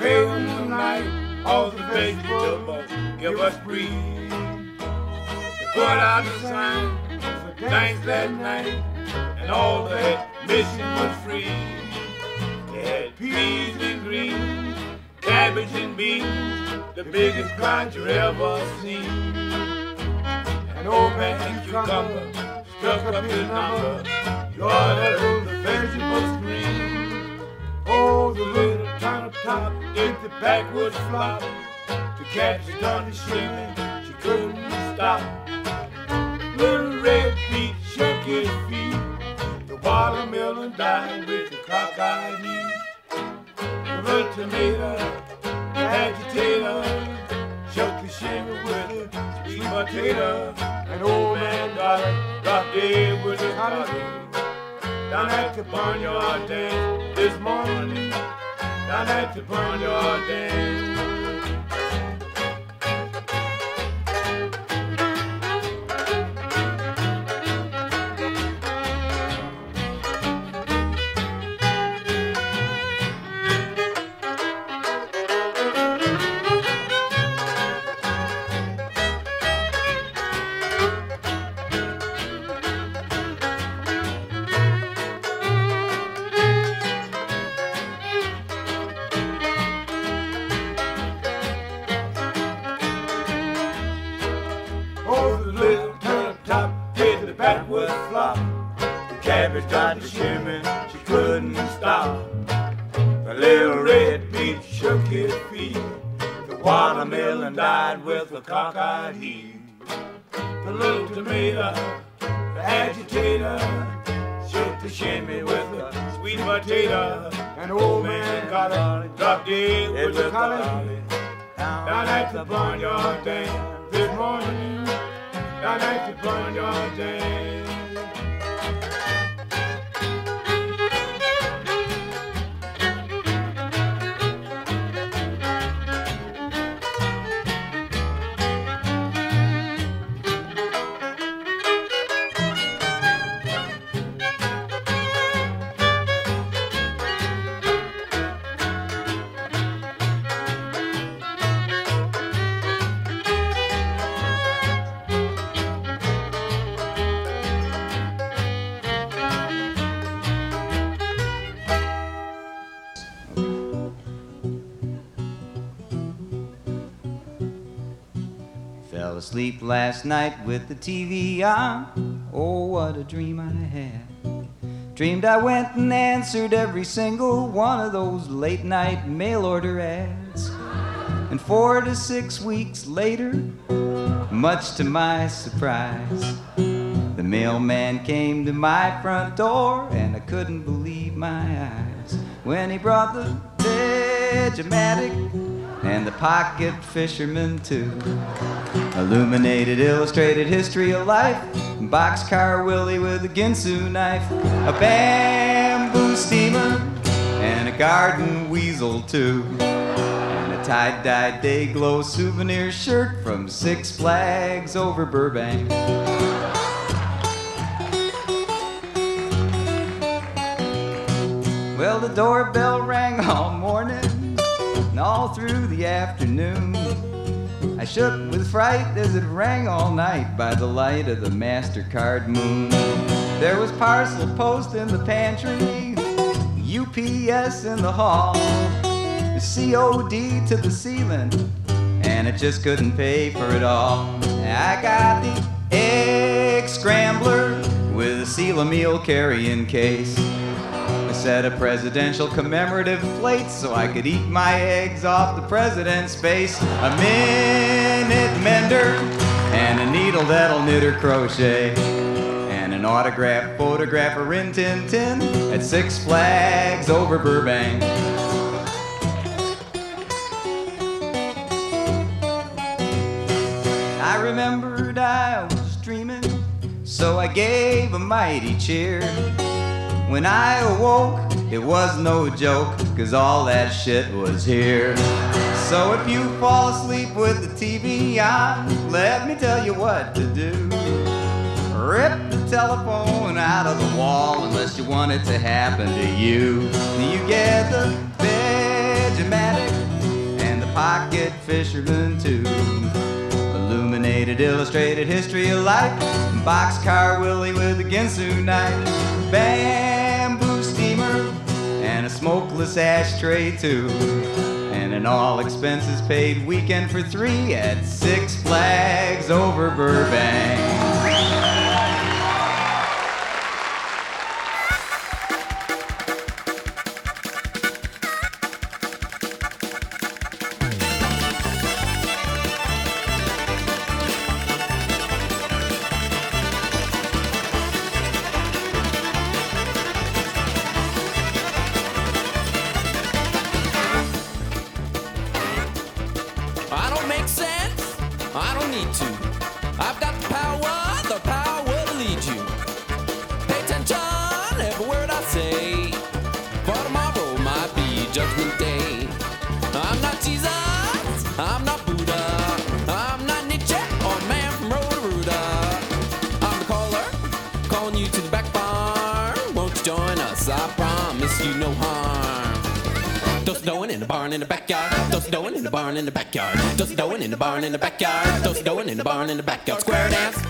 pale moonlight, all the vegetables give us breeze. They put out the sign for dance that night, and all the admission was free. They had peas and greens, cabbage and beans, the biggest crowd you ever seen. An old oh, man and cucumber stuck up his number. You ought to the vegetables scream. Oh, the little turnip top did the backwoods flop. The cat started screaming, she couldn't stop. Little red feet shook his feet. The watermelon died with the cockeyed heat. The tomato, the agitator, shook the shimmy with the sweet potato. An old man got dropped dead with his collie. Down at the barnyard dance this morning. Down at the barnyard dance. Cabbage got to shimmy, she couldn't stop. The little red beet shook his feet. The watermelon died with a cockeyed heat. The little tomato, the agitator, shook the shimmy with a sweet potato. An old man got a drop dead with a collie. Down at the barnyard dance this morning. Down at the barnyard dance. Asleep last night with the TV on. Oh, what a dream I had. Dreamed I went and answered every single one of those late night mail order ads. And four to six weeks later, much to my surprise, the mailman came to my front door and I couldn't believe my eyes when he brought the Vegematic and the pocket fisherman too. Illuminated, illustrated history of life. Boxcar Willie with a Ginsu knife. A bamboo steamer and a garden weasel too. And a tie-dye Day-Glo souvenir shirt from Six Flags over Burbank. Well, the doorbell rang all through the afternoon. I shook with fright as it rang all night by the light of the MasterCard moon. There was parcel post in the pantry, UPS in the hall, COD to the ceiling, and it just couldn't pay for it all. I got the egg scrambler with a Seal-a-Meal carrying case. Set of presidential commemorative plates so I could eat my eggs off the president's face. A minute mender and a needle that'll knit or crochet. And an autograph photograph of Rin Tin Tin at Six Flags over Burbank. I remembered I was dreaming, so I gave a mighty cheer. When I awoke, it was no joke, cause all that shit was here. So if you fall asleep with the TV on, let me tell you what to do. Rip the telephone out of the wall unless you want it to happen to you. You get the Vegematic and the Pocket Fisherman too. Illuminated, illustrated history of life. Boxcar Willie with a Ginsu knife. Bam! smokeless ashtray too. And an all expenses paid weekend for three at Six Flags over Burbank. Toast in the barn in the backyard. Toast doing in the barn in the backyard. Toast doing in the barn in the backyard. Square dance.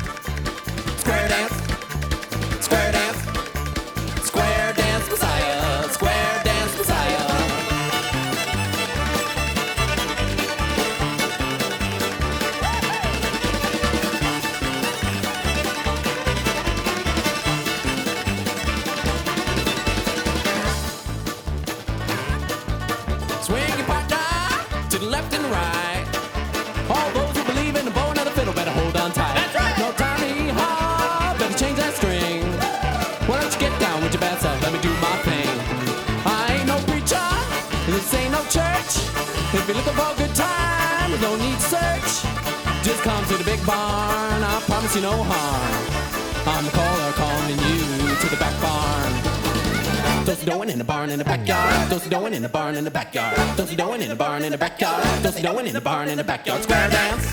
the backyard. Don't in the barn in the backyard. Don't in the barn in the backyard. Square dance.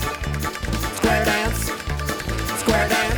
Square dance. Square dance.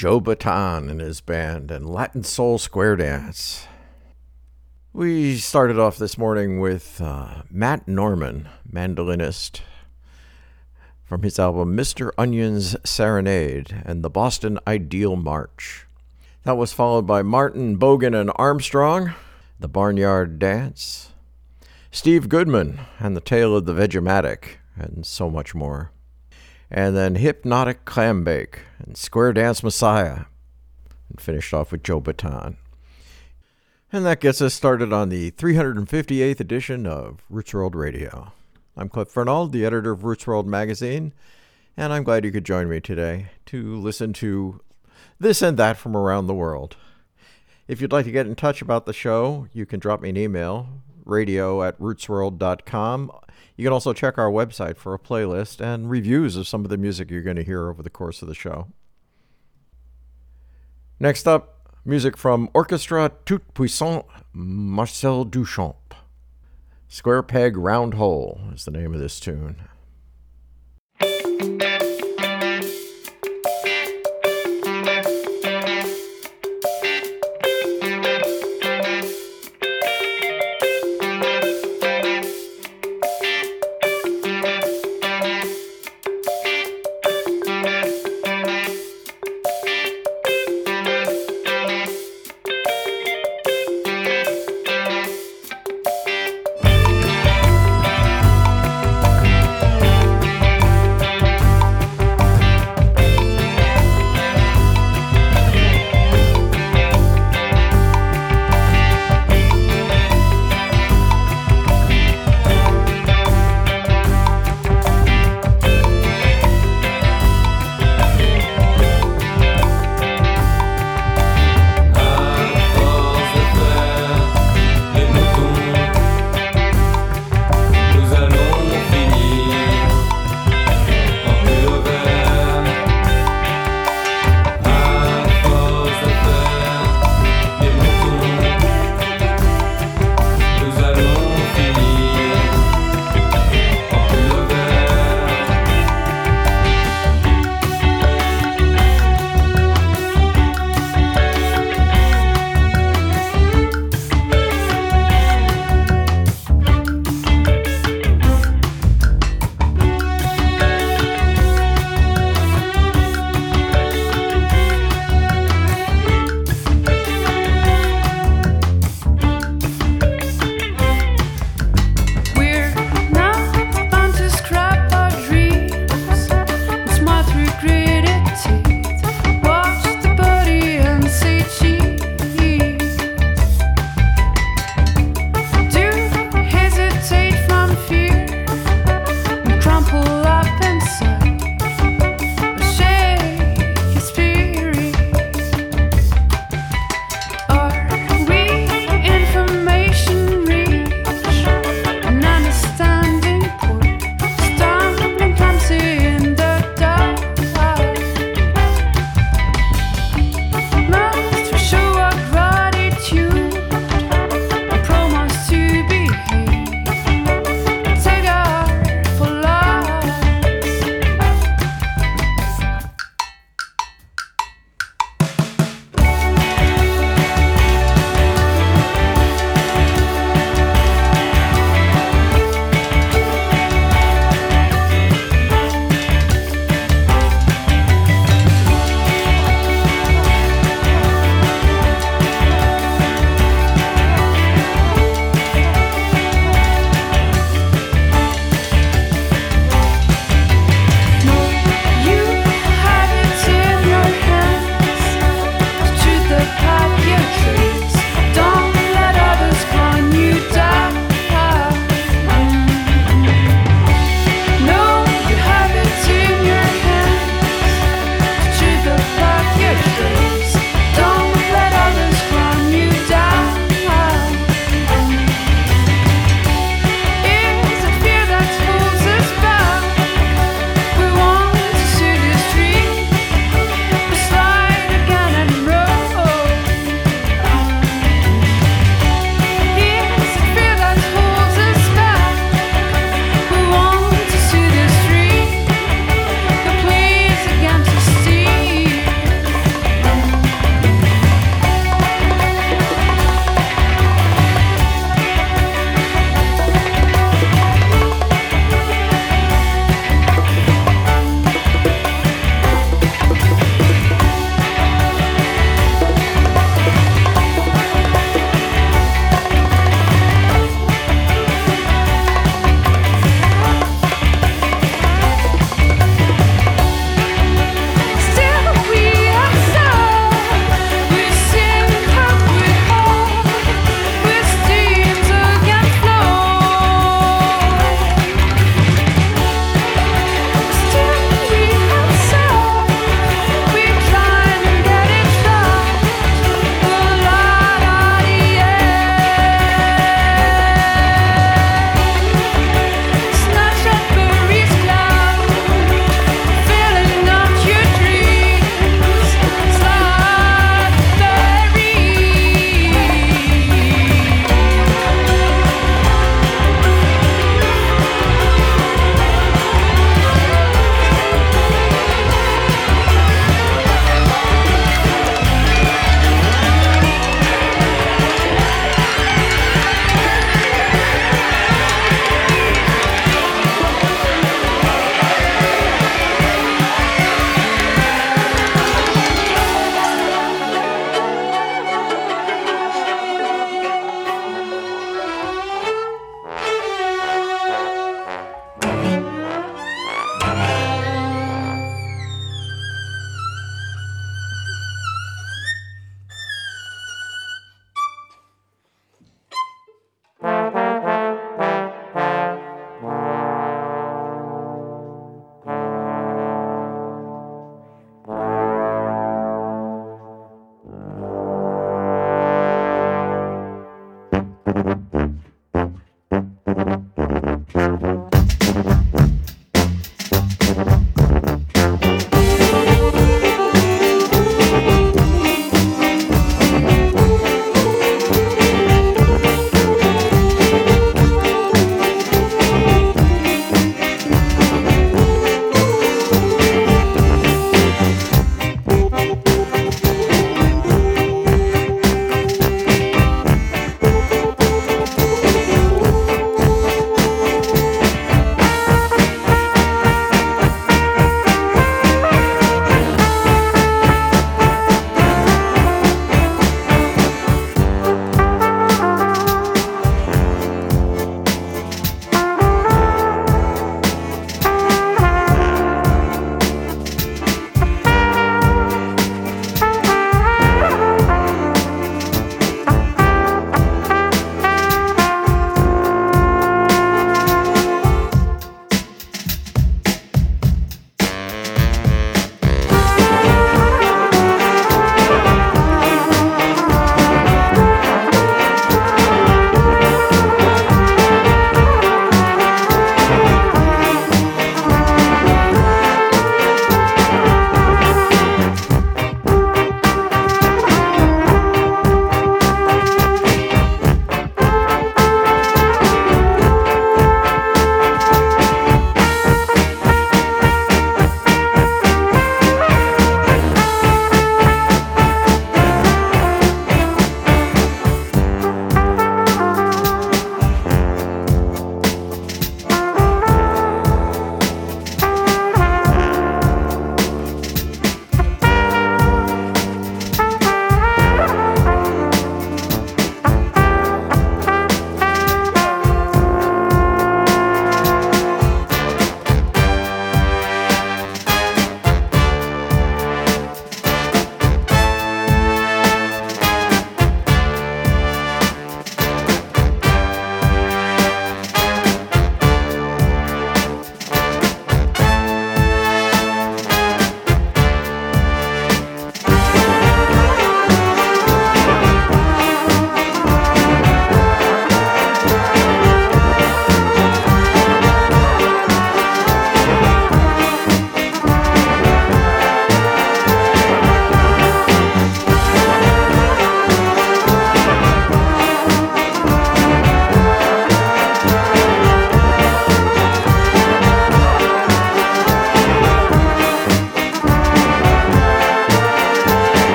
Joe Bataan and his band and Latin Soul Square Dance. We started off this morning with uh, Matt Norman, mandolinist, from his album Mr. Onion's Serenade and the Boston Ideal March. That was followed by Martin Bogan and Armstrong, The Barnyard Dance, Steve Goodman and The Tale of the Vegematic, and so much more and then Hypnotic Clambake and Square Dance Messiah, and finished off with Joe Bataan. And that gets us started on the 358th edition of Roots World Radio. I'm Cliff Furnald, the editor of Roots World magazine, and I'm glad you could join me today to listen to this and that from around the world. If you'd like to get in touch about the show, you can drop me an email, radio at rootsworld.com. You can also check our website for a playlist and reviews of some of the music you're going to hear over the course of the show. Next up, music from Orchestra Tout Puissant Marcel Duchamp. Square Peg Round Hole is the name of this tune.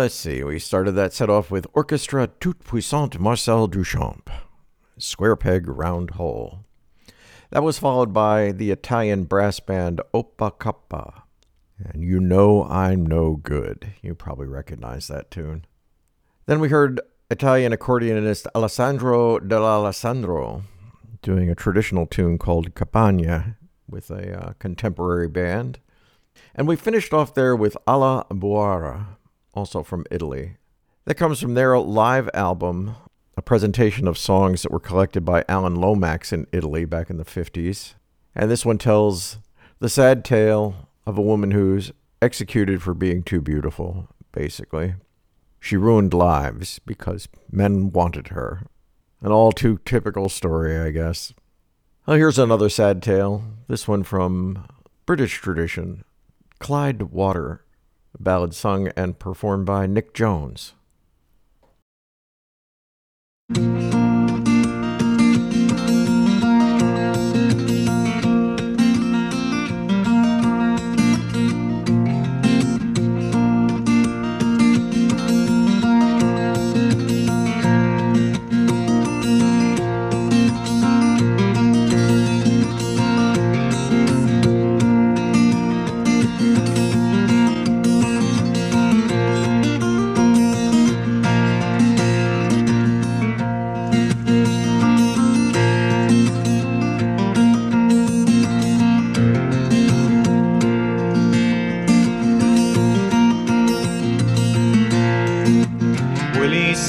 Let's see. We started that set off with Orchestra Toute Puissante Marcel Duchamp, Square Peg Round Hole. That was followed by the Italian brass band Opa Cupa. And You Know I'm No Good. You probably recognize that tune. Then we heard Italian accordionist Alessandro D'Alessandro doing a traditional tune called Campagna with a uh, contemporary band. And we finished off there with Alla Buara, also from Italy. That comes from their live album, a presentation of songs that were collected by Alan Lomax in Italy back in the 50s. And this one tells the sad tale of a woman who's executed for being too beautiful, basically. She ruined lives because men wanted her. An all too typical story, I guess. Well, here's another sad tale. This one from British tradition Clyde Water, ballad sung and performed by Nic Jones.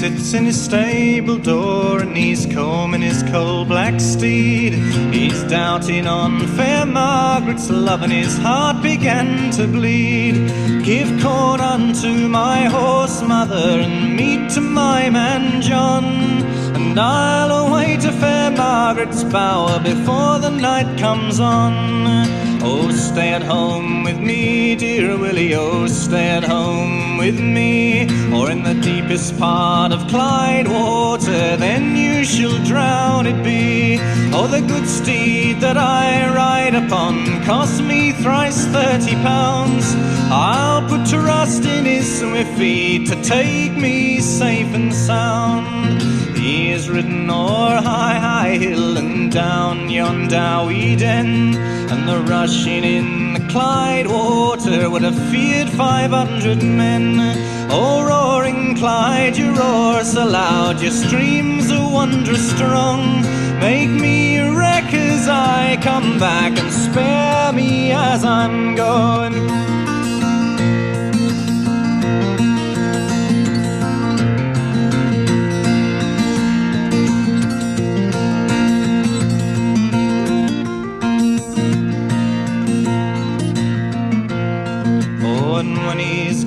In his stable door and he's combing his coal black steed. He's doubting on fair Margaret's love and his heart began to bleed. Give corn unto my horse, mother, and meat to my man John. And I'll away to fair Margaret's bower before the night comes on. Oh, stay at home with me, dear Willie. Oh, stay at home with me. Or in the deepest part of Clyde water, then you shall drown it be. Oh, the good steed that I ride upon cost me thrice thirty pounds. I'll put trust in his swift feet to take me safe and sound. He is ridden o'er high, high hill and down yon dowie den, and the rushing in the Clyde water would have feared five hundred men. Oh, roaring Clyde, you roar so loud, your streams are wondrous strong. Make me wreck as I come back and spare me as I'm going.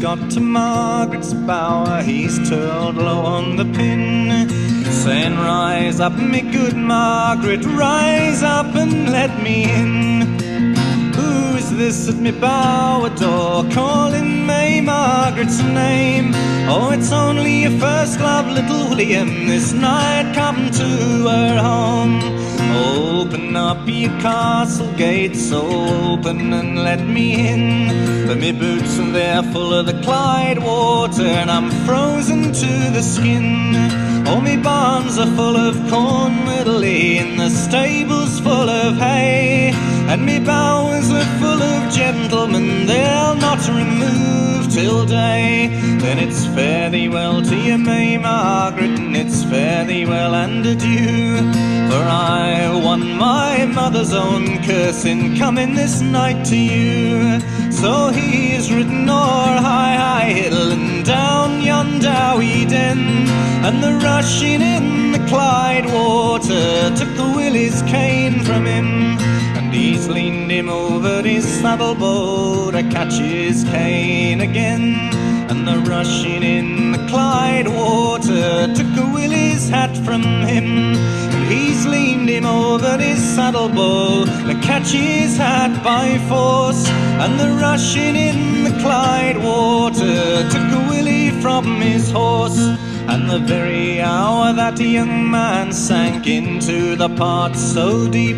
Got to Margaret's bower, he's turned low on the pin, saying, Rise up, me good Margaret, rise up and let me in. This at me bower door, calling May Margaret's name? Oh, it's only your first love, little William, this night come to her home. Open up your castle gates, open and let me in. But me boots and they're full of the Clyde water, and I'm frozen to the skin. All me barns are full of corn widdly, and the stables full of hay. And me bowers are full of gentlemen, they'll not remove till day. Then it's fare thee well to you, May Margaret, and it's fare thee well and adieu. For I won my mother's own curse in coming this night to you. So he's ridden o'er high, high hill and down yon dowie den, and the rushing in the Clyde water took the Willie's cane from him. Him over his saddle bow to catch his cane again. And the rushing in the Clyde water took a Willie's hat from him. And He's leaned him over his saddle bow to catch his hat by force. And the rushing in the Clyde water took a Willie from his horse. And the very hour that young man sank into the pot so deep,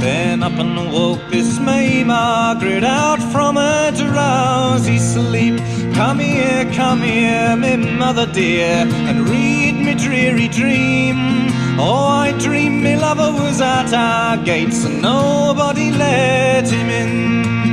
then up and woke this May Margaret out from her drowsy sleep. Come here, come here, me mother dear, and read me dreary dream. Oh, I dreamed me lover was at our gates and nobody let him in.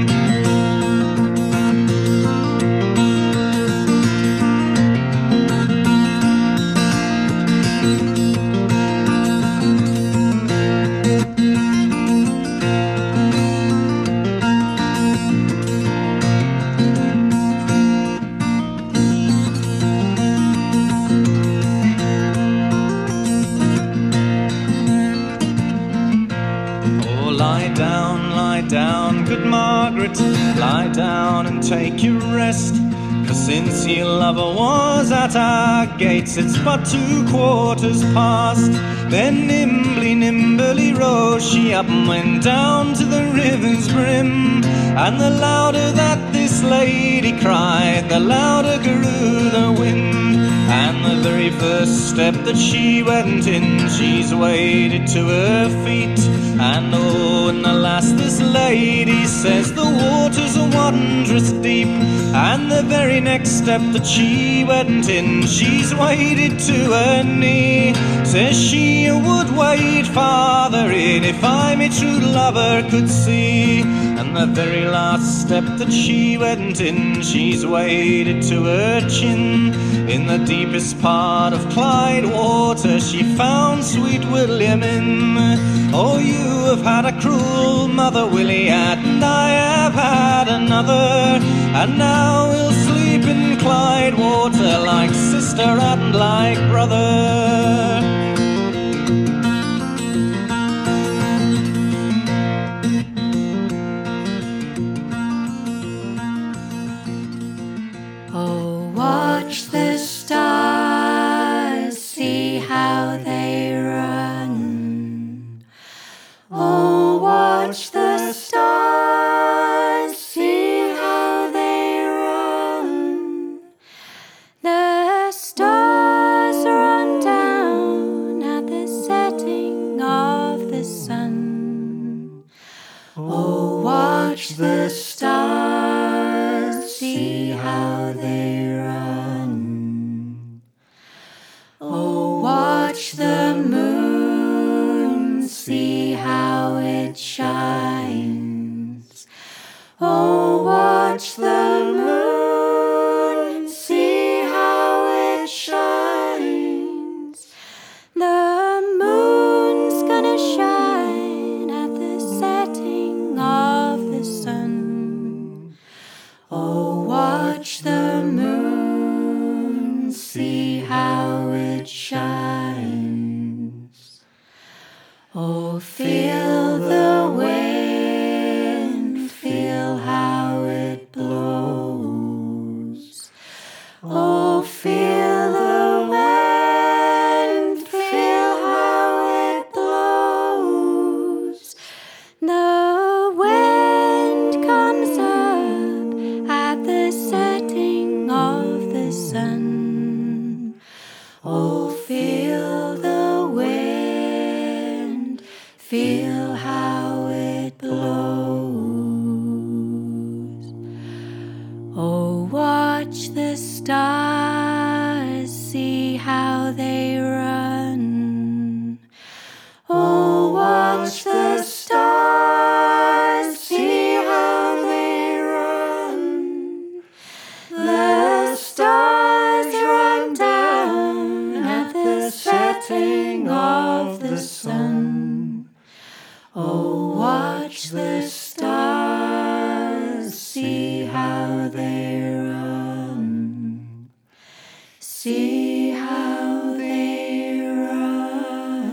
Take your rest. For since your lover was at our gates, it's but two quarters past. Then nimbly, nimbly rose she up and went down to the river's brim. And the louder that this lady cried, the louder grew the wind. And the very first step that she went in, she's waded to her feet. And oh, and last this lady says the waters are wondrous deep. And the very next step that she went in, she's waded to her knee. Says she would wade farther in if I, my true lover, could see. And the very last step that she went in, she's waded to her chin. In the deepest part of Clyde water, she found sweet William in. Oh, you have had a cruel mother, Willie, and I had another. And now we'll sleep in Clyde water like sister and like brother. watch the stars, see how they run, see how they run.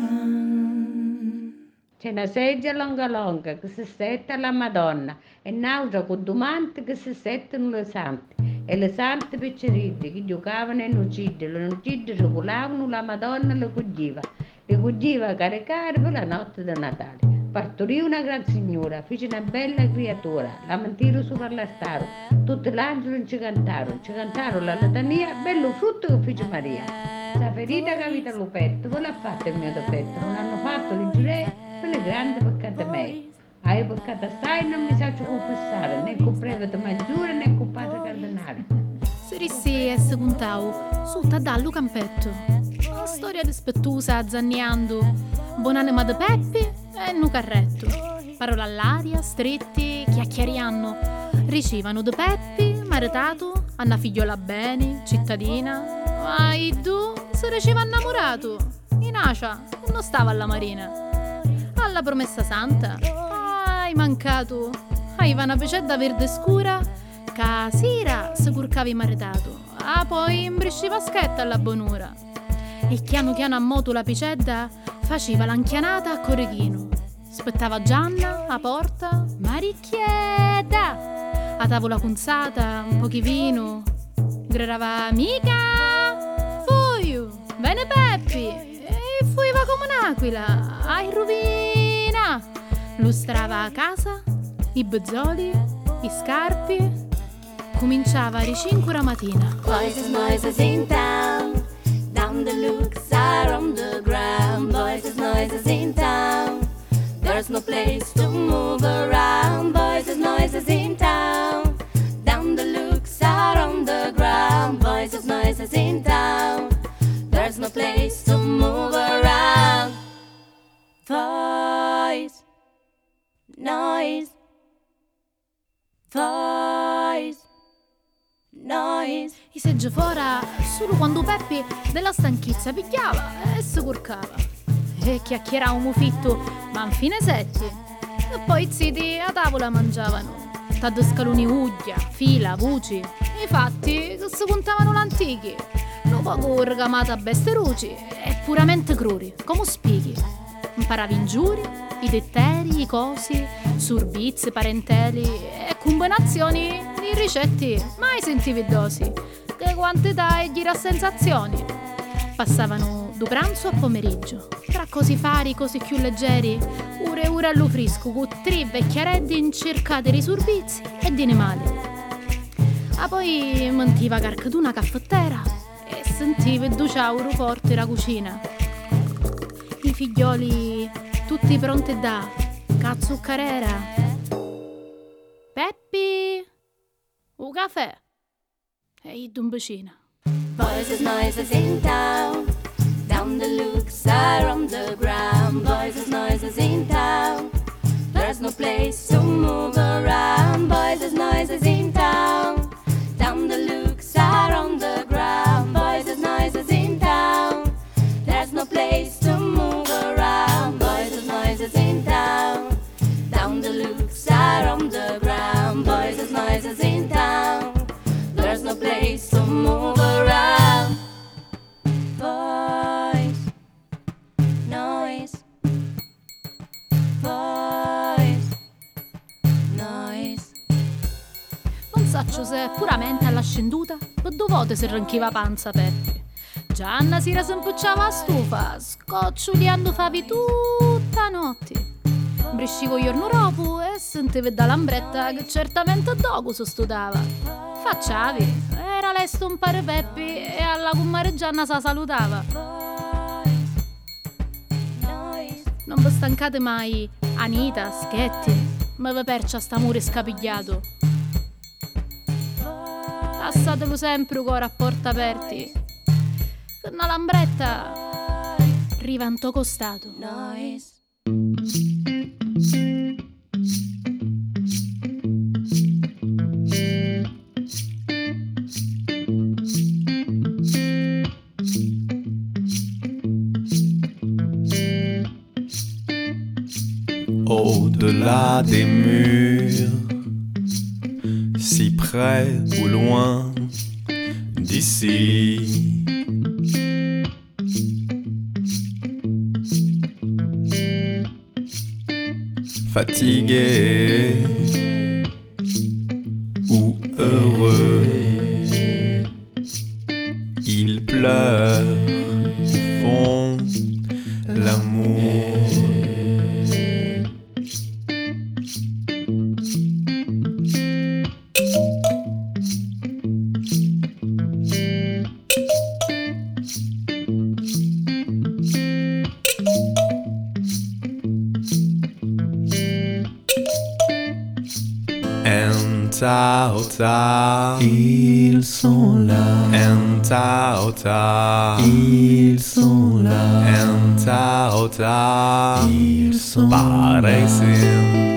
C'è una seggia longa longa che si setta alla Madonna e un'altra con domande che si settano le sante e le sante piccerite che giocavano e nucide, le nucide regolavano, la Madonna e le coglieva, le coglieva a caricare per la notte di Natale partorì una gran signora fece una bella creatura la mentira sopra la staro tutti l'angelo ci cantarono ci cantarono la litania bello frutto che fece Maria sta ferita che avete lo petto, quello ha fatto il mio difetto, non hanno fatto il giurè, quello è grande peccato me. Hai peccato stai non mi saccio confessare, né con prevede maggiore né con padre cardinale. Serissi e se contau, sulta dallo campetto. Storia dispettusa, zanniando, buonanima de Peppi e nu carretto. Parola all'aria, stretti, chiacchierianno. Ricevano de Peppi, maritato, Anna figliola bene, cittadina. Ma i due si riceva innamorato. In Acia non stava alla marina. Alla promessa santa. Hai mancato. Aveva una pecedda verde scura. Casira si curcava maritato. Ah, poi imbrisciva schetta alla bonura. E piano piano a moto la picedda faceva l'anchianata a Corichino. Aspettava Gianna a porta, Maricchietta! A tavola punzata, un po' di vino. Gridava amica! Fuio! Bene Peppi! E fuiva come un'aquila, ai rovina! Lustrava a casa, i bezzoli, i scarpi. Cominciava a ricinque mattina. Voices, noises in town. Down the looks are on the ground. Voices, noises in town. There's no place to move around. Voices, noises in town. Down the looks are on the ground. Voices, noises in town. There's no place to move around. Voice, noise, voice, noise. I seggi fora solo quando Peppi della stanchezza pigliava e si curcava. E chiacchieravamo fitto, ma infine setti. E poi i ziti a tavola mangiavano. Taddo scaloni uglia, fila, voci. I fatti che si contavano l'antichi. Un poco ricamata a beste ruci e puramente cruri, come spieghi. Imparavi ingiuri, i detteri, i cosi, surbizi, parenteli e combinazioni di ricetti mai sentivi dosi, che quantità e gira sensazioni. Passavano do pranzo a pomeriggio, tra cosi fari, cosi più leggeri, ure ure allo frisco, con tre vecchiareddi in cerca di risurbizi e di animali. Ah poi mentiva carcaduna caffettera e sentivi il duciauro forte la cucina. I figlioli tutti pronti da cazzuccarera. Peppi, un caffè e i dumbecina. Voices, noises in town. Down the looks are on the ground. Voices, noises in town. There's no place to move around. Voices, noises in town. Down the looks are on the ground. Voices, noises in town. There's no place to move around. Voices, noises in Se è puramente alla scenduta, due volte si ranchiva panza Peppi. Gianna si rasempucciava a stufa, scocciuliando favi tutta notte. Briscivo giorno dopo e sentivi da lambretta che certamente dopo si studava. Facciavi, era lei stompare Peppi e alla comare Gianna sa salutava. Non vi stancate mai, Anita, Schetti, ma vi percia sta mure scapigliato. Passatelo sempre con a porta aperti. Una lambretta to costato. noise. Au-delà des murs, si près ou loin d'ici. Fatigué tao tao. Ils sont là. En tao tao. Ils sont là. En tao tao. Ils sont là. Pareil sind.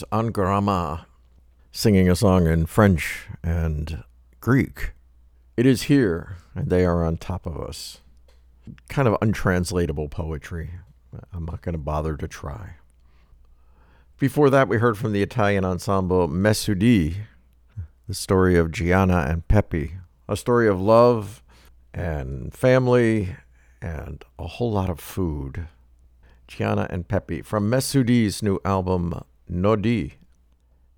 Was Angrama singing a song in French and Greek. It is here, and they are on top of us. Kind of untranslatable poetry. I'm not going to bother to try. Before that, we heard from the Italian ensemble Mesudì, the story of Gianna and Pepe, a story of love and family and a whole lot of food. Gianna and Pepe from Mesudì's new album Nodi.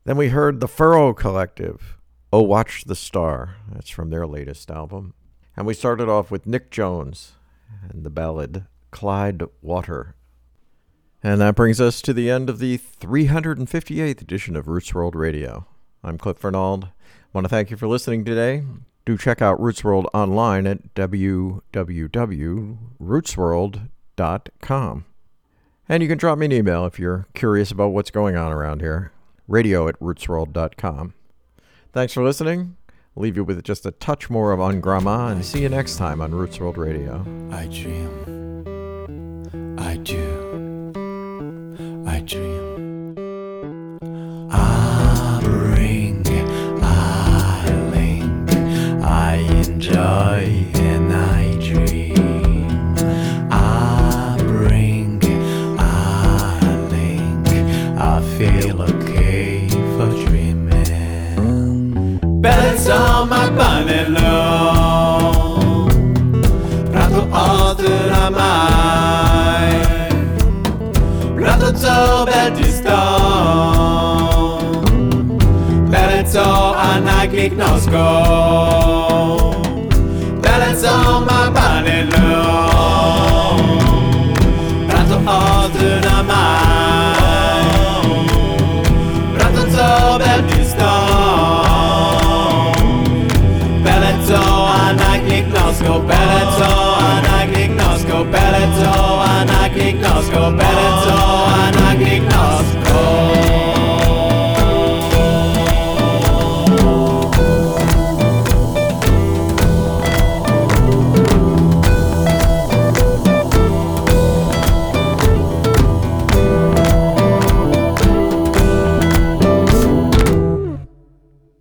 Then we heard the Furrow Collective, Oh Watch the Star. That's from their latest album. And we started off with Nic Jones and the ballad Clyde Water. And that brings us to the end of the 358th edition of Roots World Radio. I'm Cliff Furnald. I want to thank you for listening today. Do check out Roots World online at www.rootsworld.com. And you can drop me an email if you're curious about what's going on around here. Radio at rootsworld.com. Thanks for listening. Leave you with just a touch more of Ungrama and see you next time on Roots World Radio. I dream. I do. I dream. I bring, I link, I enjoy, saw my bunny low Prato altera mai Prato to beltisto Bereco a